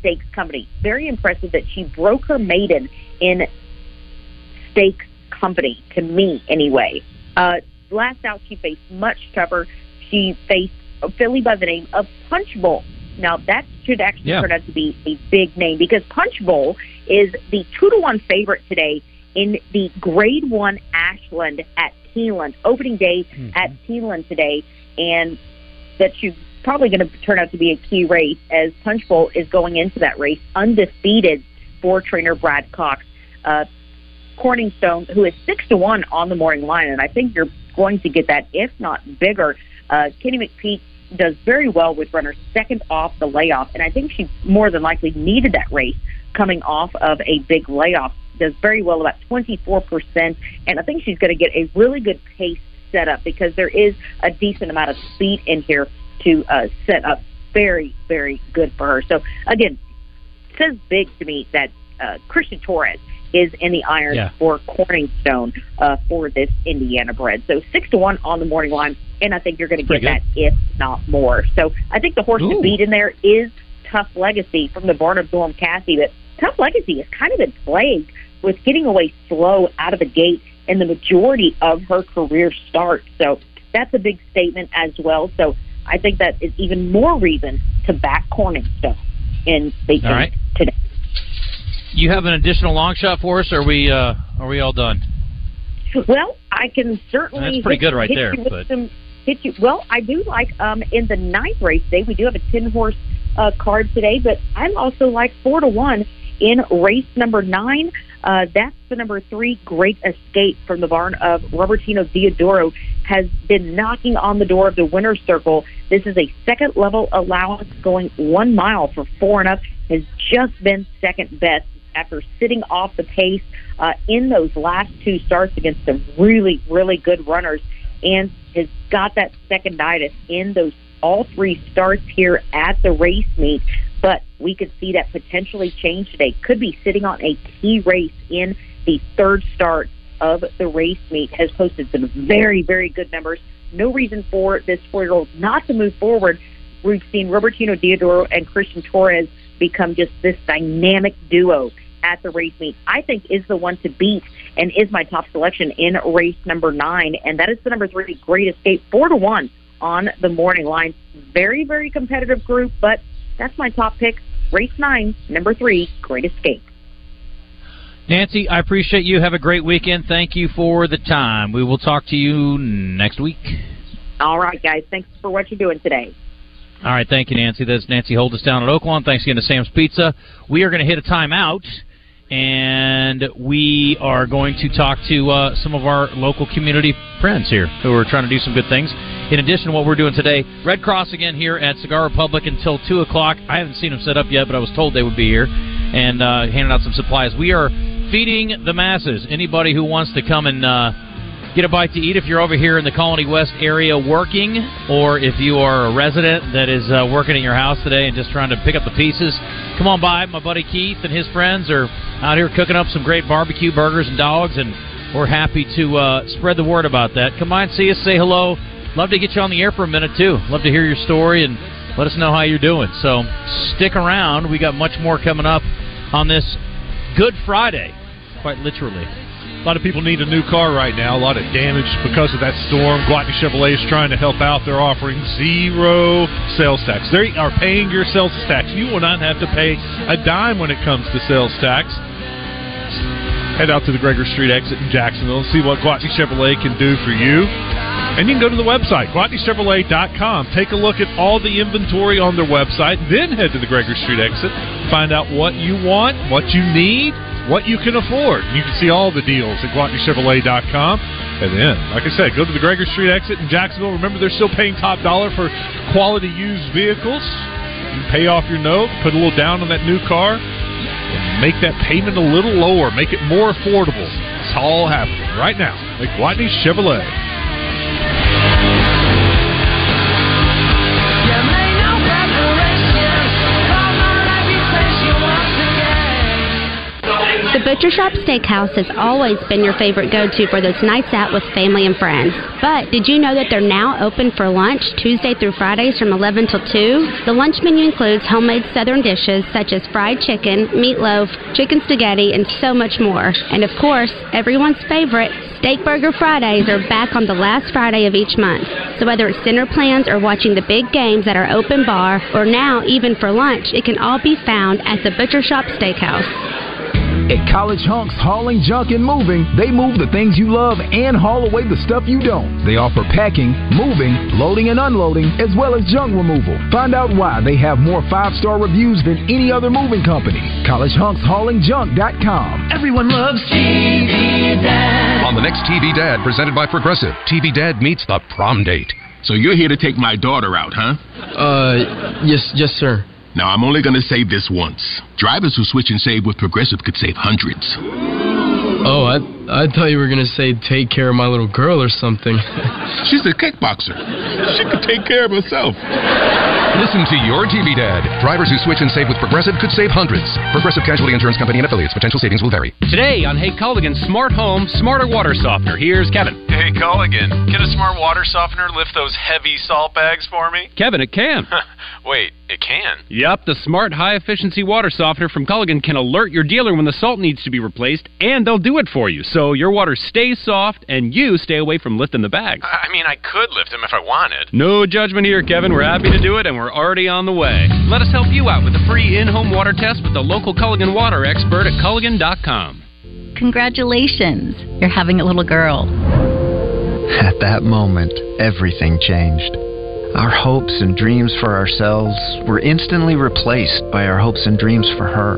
Stakes Company. Very impressive that she broke her maiden in Stakes Company, to me anyway. Uh, last out, she faced much tougher. She faced a filly by the name of Punch Bowl. Now that should actually Yeah. turn out to be a big name because Punch Bowl is the two to one favorite today in the Grade One Ashland at Keeneland opening day at Keeneland today, and that she's probably going to turn out to be a key race as Punch Bowl is going into that race undefeated for trainer Brad Cox. Uh, Corningstone, who is six to one on the morning line, and I think you're going to get that, if not bigger. Uh, Kenny McPeek does very well with runners second off the layoff, and I think she more than likely needed that race coming off of a big layoff. Does very well, about 24%, and I think she's going to get a really good pace set up because there is a decent amount of speed in here to uh, set up very, very good for her. So again, says big to me that uh, Cristian Torres is in the irons Yeah. for Corningstone uh, for this Indiana bred. So six to one on the morning line, and I think you're going to get Pretty that if not more. So I think the horse to beat in there is Tough Legacy from the barn of Dorm Cassie, but Tough Legacy has kind of been plagued with getting away slow out of the gate in the majority of her career start. So that's a big statement as well. So I think that is even more reason to back Corningstone in the right. today. You have an additional long shot for us? Or are we uh, are we all done? Well, I can certainly. That's pretty hit- good right there, but- some- hit you. Well, I do like um in the ninth race today. We do have a ten horse uh, card today, but I'm also like four to one in race number nine. Uh, that's the number three Great Escape from the barn of Robertino Diodoro has been knocking on the door of the winner's circle. This is a second level allowance going one mile for four and up. Has just been second best after sitting off the pace uh, in those last two starts against some really, really good runners, and has got that seconditis in those all three starts here at the race meet. But we could see that potentially change today. Could be sitting on a key race in the third start of the race meet. Has posted some very, very good numbers. No reason for this four-year-old not to move forward. We've seen Robertino Diodoro and Cristian Torres become just this dynamic duo at the race meet. I think is the one to beat and is my top selection in race number nine, and that is the number three Great Escape, four to one on the morning line. Very, very competitive group, but that's my top pick. Race nine, number three, Great Escape. Nancy, I appreciate you. Have a great weekend. Thank you for the time. We will talk to you next week. All right, guys. Thanks for what you're doing today. All right, thank you, Nancy. That's Nancy Holthus down at Oaklawn. Thanks again to Sam's Pizza. We are going to hit a timeout, and we are going to talk to uh, some of our local community friends here who are trying to do some good things. In addition to what we're doing today, Red Cross again here at Cigar Republic until 2 o'clock. I haven't seen them set up yet, but I was told they would be here and uh, handing out some supplies. We are feeding the masses. Anybody who wants to come and uh, get a bite to eat if you're over here in the Colony West area working, or if you are a resident that is uh, working in your house today and just trying to pick up the pieces, come on by. My buddy Keith and his friends are out here cooking up some great barbecue burgers and dogs, and we're happy to uh, spread the word about that. Come by and see us, say hello. love to get you on the air for a minute too. Love to hear your story and let us know how you're doing. So stick around. We got much more coming up on this Good Friday, quite literally. A lot of people need a new car right now. A lot of damage because of that storm. Gwatney Chevrolet is trying to help out. They're offering zero sales tax. They are paying your sales tax. You will not have to pay a dime when it comes to sales tax. Head out to the Gregor Street exit in Jacksonville and see what Gwatney Chevrolet can do for you. And you can go to the website, GwatneyChevrolet.com. Take a look at all the inventory on their website. Then head to the Gregor Street exit. Find out what you want, what you need, what you can afford. You can see all the deals at GwatneyChevrolet.com. And then, like I said, go to the Gregor Street exit in Jacksonville. Remember, they're still paying top dollar for quality used vehicles. You pay off your note, put a little down on that new car, and make that payment a little lower, make it more affordable. It's all happening right now at Gwatney Chevrolet. Butcher Shop Steakhouse has always been your favorite go to for those nights out with family and friends. But did you know that they're now open for lunch Tuesday through Fridays from 11 till 2? The lunch menu includes homemade southern dishes such as fried chicken, meatloaf, chicken spaghetti, and so much more. And of course, everyone's favorite, Steak Burger Fridays are back on the last Friday of each month. So whether it's dinner plans or watching the big games at our open bar, or now even for lunch, it can all be found at the Butcher Shop Steakhouse. At College Hunks Hauling Junk and Moving, they move the things you love and haul away the stuff you don't. They offer packing, moving, loading and unloading, as well as junk removal. Find out why they have more five-star reviews than any other moving company. CollegeHunksHaulingJunk.com. Everyone loves TV Dad. On the next TV Dad, presented by Progressive, TV Dad meets the prom date. So you're here to take my daughter out, huh? Uh, yes, yes, sir. Now, I'm only going to say this once. Drivers who switch and save with Progressive could save hundreds. Oh, I I thought you were gonna say take care of my little girl or something. She's a kickboxer. She could take care of herself. Listen to your TV Dad. Drivers who switch and save with Progressive could save hundreds. Progressive Casualty Insurance Company and affiliates. Potential savings will vary. Today on Hey Culligan Smart Home Smarter Water Softener. Here's Kevin. Hey, Culligan, can a smart water softener lift those heavy salt bags for me? Kevin, it can. Wait, it can? Yep, the smart high efficiency water softener from Culligan can alert your dealer when the salt needs to be replaced, and they'll do it for you. So your water stays soft and you stay away from lifting the bags. I mean, I could lift them if I wanted. No judgment here, Kevin. We're happy to do it, and we're already on the way. Let us help you out with a free in home water test with the local Culligan water expert at Culligan.com. Congratulations, you're having a little girl. At that moment, everything changed. Our hopes and dreams for ourselves were instantly replaced by our hopes and dreams for her.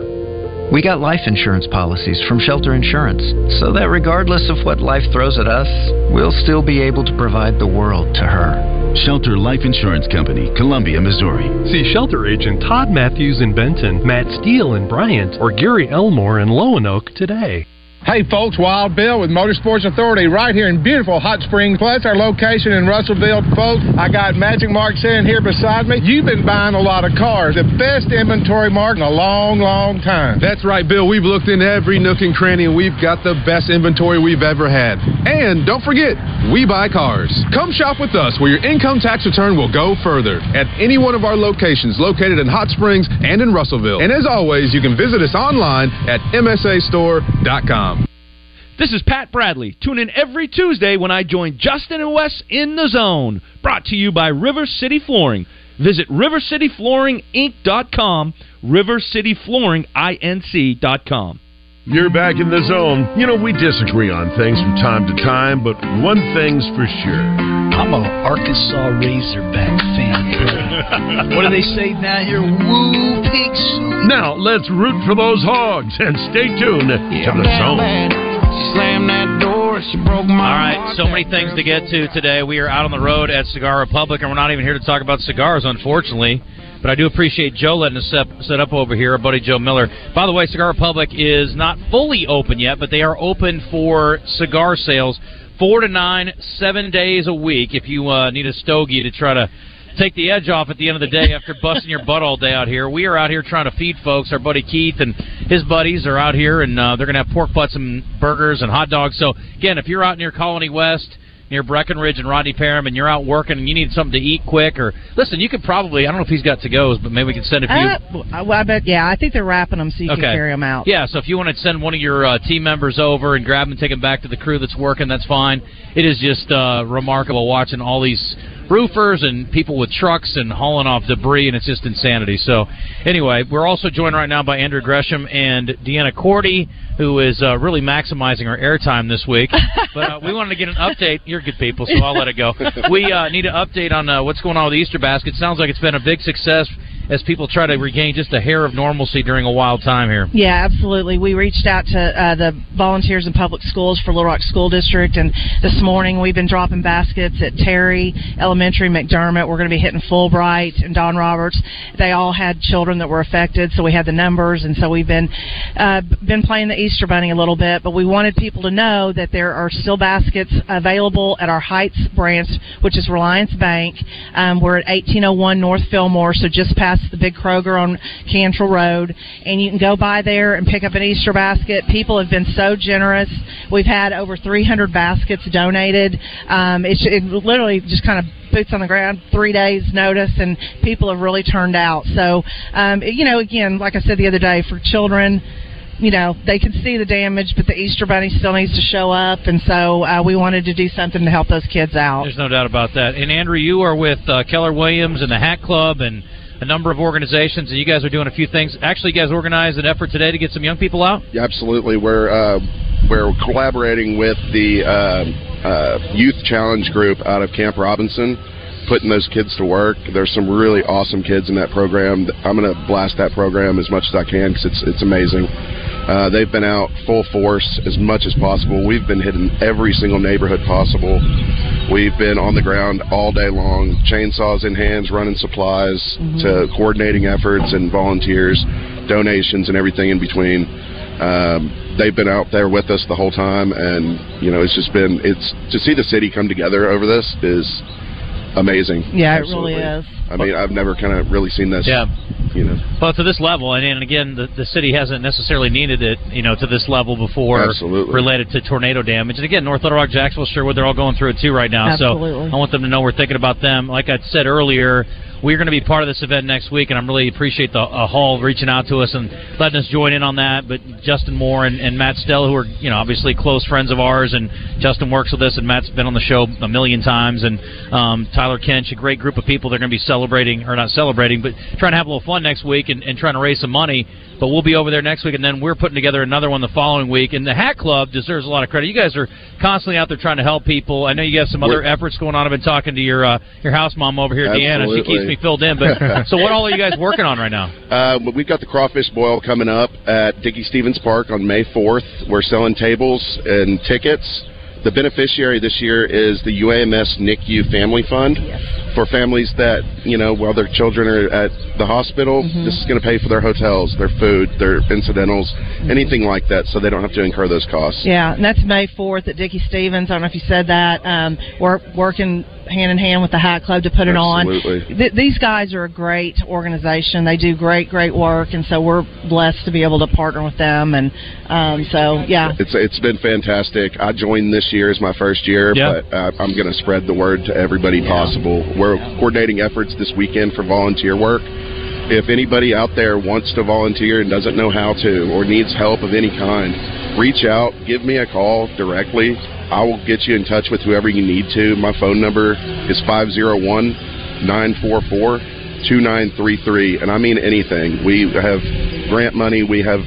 We got life insurance policies from Shelter Insurance so that regardless of what life throws at us, we'll still be able to provide the world to her. Shelter Life Insurance Company, Columbia, Missouri. See Shelter agent Todd Matthews in Benton, Matt Steele in Bryant, or Gary Elmore in Lonoke today. Hey folks, Wild Bill with Motorsports Authority right here in beautiful Hot Springs, plus our location in Russellville. Folks, I got Magic Mark sitting here beside me. You've been buying a lot of cars. The best inventory mark in a long, long time. That's right, Bill. We've looked in every nook and cranny and we've got the best inventory we've ever had. And don't forget, we buy cars. Come shop with us where your income tax return will go further at any one of our locations located in Hot Springs and in Russellville. And as always, you can visit us online at msastore.com. This is Pat Bradley. Tune in every Tuesday when I join Justin and Wes in the zone. Brought to you by River City Flooring. Visit rivercityflooringinc.com, rivercityflooringinc.com. You're back in the zone. You know, we disagree on things from time to time, but one thing's for sure. I'm a Arkansas Razorback fan. what do they say down here? Woo, pigs. Now, let's root for those hogs and stay tuned to the zone. Slammed that door, she broke my All right, so many things to get to today. We are out on the road at Cigar Republic, and we're not even here to talk about cigars, unfortunately. But I do appreciate Joe letting us set, set up over here, our buddy Joe Miller. By the way, Cigar Republic is not fully open yet, but they are open for cigar sales four to nine, seven days a week. If you uh, need a stogie to try to take the edge off at the end of the day after busting your butt all day out here. We are out here trying to feed folks. Our buddy Keith and his buddies are out here, and uh, they're going to have pork butts and burgers and hot dogs. So, again, if you're out near Colony West, near Breckenridge and Rodney Parham, and you're out working and you need something to eat quick, or listen, you could probably I don't know if he's got to goes, but maybe we can send a few. Uh, well, I bet. Yeah, I think they're wrapping them so you Okay. can carry them out. Yeah, so if you want to send one of your uh, team members over and grab them and take them back to the crew that's working, that's fine. It is just uh, remarkable watching all these roofers and people with trucks and hauling off debris, and it's just insanity. So, anyway, we're also joined right now by Andrew Gresham and Deanna Cordy, who is uh, really maximizing her airtime this week. but uh, we wanted to get an update. You're good people, so I'll let it go. We uh, need an update on uh, what's going on with the Easter basket. Sounds like it's been a big success as people try to regain just a hair of normalcy during a wild time here. Yeah, absolutely. We reached out to uh, the volunteers in public schools for Little Rock School District, and this morning we've been dropping baskets at Terry Elementary, McDermott. We're going to be hitting Fulbright and Don Roberts. They all had children that were affected, so we had the numbers, and so we've been uh, been playing the Easter Bunny a little bit. But we wanted people to know that there are still baskets available at our Heights branch, which is Reliance Bank. Um, we're at 1801 North Fillmore, so just past the big Kroger on Cantrell Road, and you can go by there and pick up an Easter basket. People have been so generous. We've had over 300 baskets donated. Um, it's it literally just kind of boots on the ground, three days notice, and people have really turned out. So, um, you know, again, like I said the other day, for children. You know they can see the damage, but the Easter Bunny still needs to show up, and so uh, we wanted to do something to help those kids out. There's no doubt about that. And Andrew, you are with uh, Keller Williams and the Hat Club and a number of organizations, and you guys are doing a few things. Actually, you guys organized an effort today to get some young people out. Yeah, absolutely. We're uh, we're collaborating with the uh, uh, Youth Challenge group out of Camp Robinson, putting those kids to work. There's some really awesome kids in that program. I'm going to blast that program as much as I can because it's it's amazing. Uh, they've been out full force as much as possible. We've been hitting every single neighborhood possible. We've been on the ground all day long, chainsaws in hands, running supplies to coordinating efforts and volunteers, donations, and everything in between. Um, they've been out there with us the whole time, and you know it's just been it's to see the city come together over this is amazing. Yeah, it Absolutely. really is. I mean, I've never kind of really seen this. Yeah. You know. Well, to this level, and, and again, the, the city hasn't necessarily needed it, you know, to this level before, Absolutely. related to tornado damage. And again, North Little Rock, Jacksonville, Sherwood, they're all going through it too right now. Absolutely. So I want them to know we're thinking about them. Like I said earlier, we're going to be part of this event next week, and I'm really appreciate the uh, Hall reaching out to us and letting us join in on that. But Justin Moore and, and Matt Stella, who are you know obviously close friends of ours, and Justin works with us, and Matt's been on the show a million times, and um, Tyler Kench, a great group of people. They're going to be celebrating, or not celebrating, but trying to have a little fun next week and, and trying to raise some money. But we'll be over there next week, and then we're putting together another one the following week. And the Hat Club deserves a lot of credit. You guys are constantly out there trying to help people. I know you have some other We're- efforts going on. I've been talking to your uh, your house mom over here, Deanna. She keeps me filled in. But so, what all are you guys working on right now? Uh, we've got the crawfish boil coming up at Dickey Stephens Park on May 4th. We're selling tables and tickets. The beneficiary this year is the UAMS NICU Family Fund for families that, you know, while their children are at the hospital, Mm-hmm. this is going to pay for their hotels, their food, their incidentals, anything like that, so they don't have to incur those costs. Yeah, and that's May 4th at Dickey Stephens. I don't know if you said that. Um, we're working hand in hand with the Hat Club to put it on. Th- these guys are a great organization. They do great, great work, and so we're blessed to be able to partner with them. And um, so, yeah. It's it's been fantastic. I joined this year as my first year, Yeah. but uh, I'm going to spread the word to everybody possible. We're coordinating efforts this weekend for volunteer work. If anybody out there wants to volunteer and doesn't know how to or needs help of any kind, reach out, give me a call directly. I will get you in touch with whoever you need to. My phone number is 501 944 2933. And I mean anything. We have grant money, we have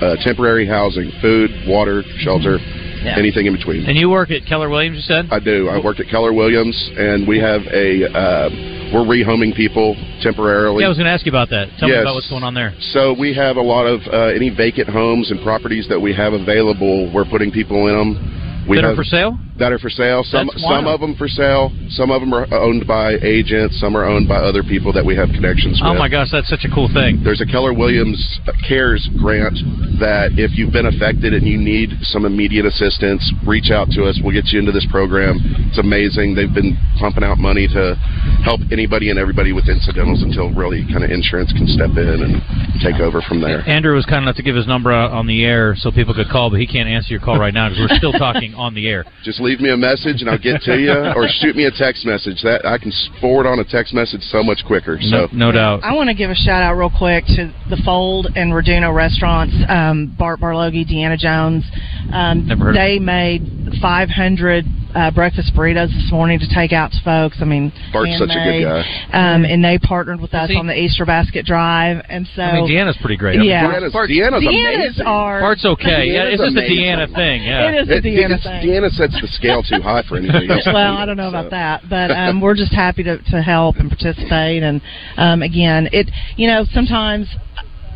uh, temporary housing, food, water, shelter, Yeah. anything in between. And you work at Keller Williams, you said? I do. I worked at Keller Williams, and we have a uh, we're rehoming people temporarily. Yeah, I was going to ask you about that. Tell me about what's going on there. So we have a lot of uh, any vacant homes and properties that we have available. We're putting people in them. We That are for sale? That are for sale. Some some of them for sale. Some of them are owned by agents. Some are owned by other people that we have connections with. Oh my gosh, that's such a cool thing. There's a Keller Williams Cares grant that if you've been affected and you need some immediate assistance, reach out to us. We'll get you into this program. It's amazing. They've been pumping out money to help anybody and everybody with incidentals until really kind of insurance can step in and take over from there. Andrew was kind enough to give his number out on the air so people could call, but he can't answer your call right now because we're still talking on the air. Just leave me a message and I'll get to you, or shoot me a text message. That I can forward on a text message so much quicker. So no doubt. I want to give a shout out real quick to the Fold and Reduno restaurants. Um, Bart Barlogi, Deanna Jones. Um, Never heard of they made 500 uh, breakfast burritos this morning to take out to folks. I mean, Bart's such a good guy. Um, and they partnered with us he- on the Easter basket drive, and so I mean, Deanna's pretty great. I mean, Yeah, Deanna's, Bart- Deanna's Deanna's amazing. are. Bart's okay. Yeah, it's just a. Deanna thing. Yeah. It is a It- Deanna it's- thing. Deanna sets the scale too high for anything else. well, I don't know about that, but um, we're just happy to, to help and participate. And um, again, it you know sometimes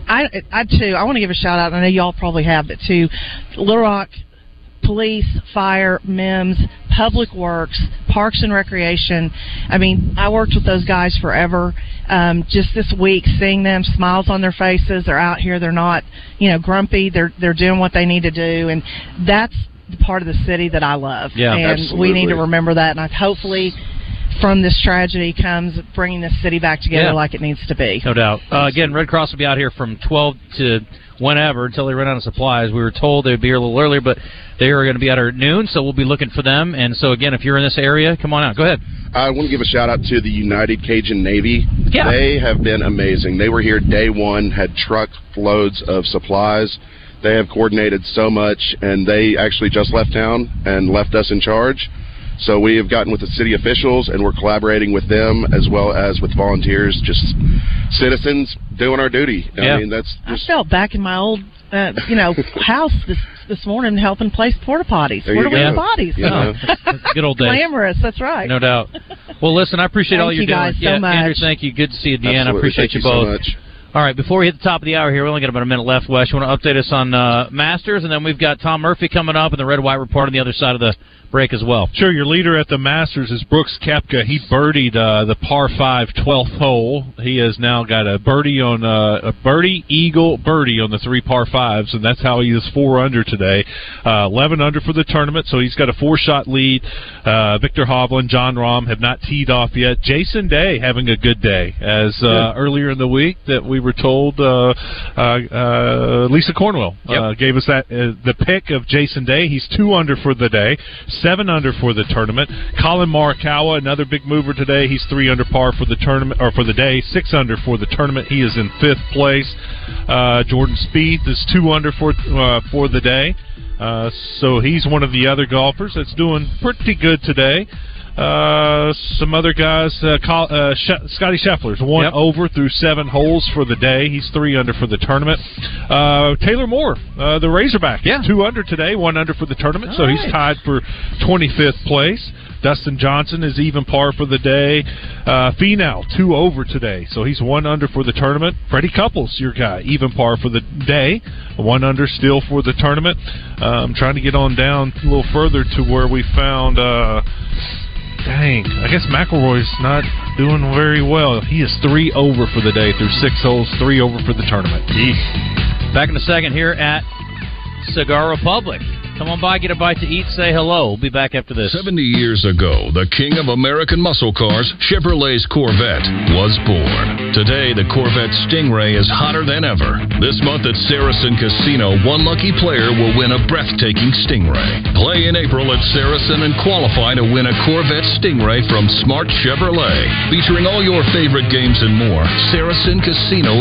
I I too I want to give a shout out. I know y'all probably have it too. Little Rock Police, Fire, MEMS, Public Works, Parks and Recreation. I mean, I worked with those guys forever. Um, just this week, seeing them, smiles on their faces. They're out here. They're not, you know, grumpy. They're they're doing what they need to do, and that's the part of the city that I love. Yeah, and we need to remember that. And I, hopefully, from this tragedy comes bringing this city back together Yeah. like it needs to be. No doubt. Uh, again, Red Cross will be out here from 12 to whenever until they run out of supplies. We were told they'd be here a little earlier, but they are going to be out here at noon, so we'll be looking for them. And so, again, if you're in this area, come on out. Go ahead. I want to give a shout out to the United Cajun Navy. Yeah. They have been amazing. They were here day one, had truck loads of supplies. They have coordinated so much, and they actually just left town and left us in charge. So we have gotten with the city officials, and we're collaborating with them as well as with volunteers, just citizens doing our duty. Yeah. I mean, that's I felt back in my old, uh, you know, house this this morning helping place porta potties. There Where you do we go. have bodies? Yeah. Good old days. Glamorous. That's right. No doubt. Well, listen, I appreciate all Thank you're you doing. guys so yeah, much. Andrew, thank you. Good to see you, Deanna. Absolutely. Appreciate Thank you you so both. much. All right, before we hit the top of the hour here, we only got about a minute left, Wes. You want to update us on uh, Masters, and then we've got Tom Murphy coming up and the Red White Report on the other side of the break as well. Sure, your leader at the Masters is Brooks Koepka. He birdied uh, the par 5 12th hole. He has now got a birdie on uh, a birdie, eagle, birdie on the three par 5s, and that's how he is 4 under today. Uh, 11 under for the tournament, so he's got a four shot lead. Uh, Viktor Hovland, Jon Rahm have not teed off yet. Jason Day having a good day, as uh, earlier in the week that we were told uh, uh, uh, Lisa Cornwell uh, gave us that uh, the pick of Jason Day. He's two under for the day, seven under for the tournament. Collin Morikawa, another big mover today. He's three under par for the tournament or for the day, six under for the tournament. He is in fifth place. Uh, Jordan Spieth is two under for uh, for the day. Uh, so he's one of the other golfers that's doing pretty good today. Uh, some other guys, uh, Col- uh, Sh- Scotty Scheffler's one Yep. over through seven holes for the day. He's three under for the tournament. Uh, Taylor Moore, uh, the Razorback, Yeah. two under today, one under for the tournament, so All he's tied for 25th place. Dustin Johnson is even par for the day. Uh, Finau, two over today, so he's one under for the tournament. Freddie Couples, your guy, even par for the day, one under still for the tournament. Uh, I'm trying to get on down a little further to where we found. Uh, Dang, I guess McIlroy's not doing very well. He is three over for the day through six holes, three over for the tournament. Back in a second here at Cigar Republic. Come on by, get a bite to eat, say hello. We'll be back after this. 70 years ago, the king of American muscle cars, Chevrolet's Corvette, was born. Today, the Corvette Stingray is hotter than ever. This month at Saracen Casino, one lucky player will win a breathtaking Stingray. Play in April at Saracen and qualify to win a Corvette Stingray from Smart Chevrolet. Featuring all your favorite games and more, Saracen Casino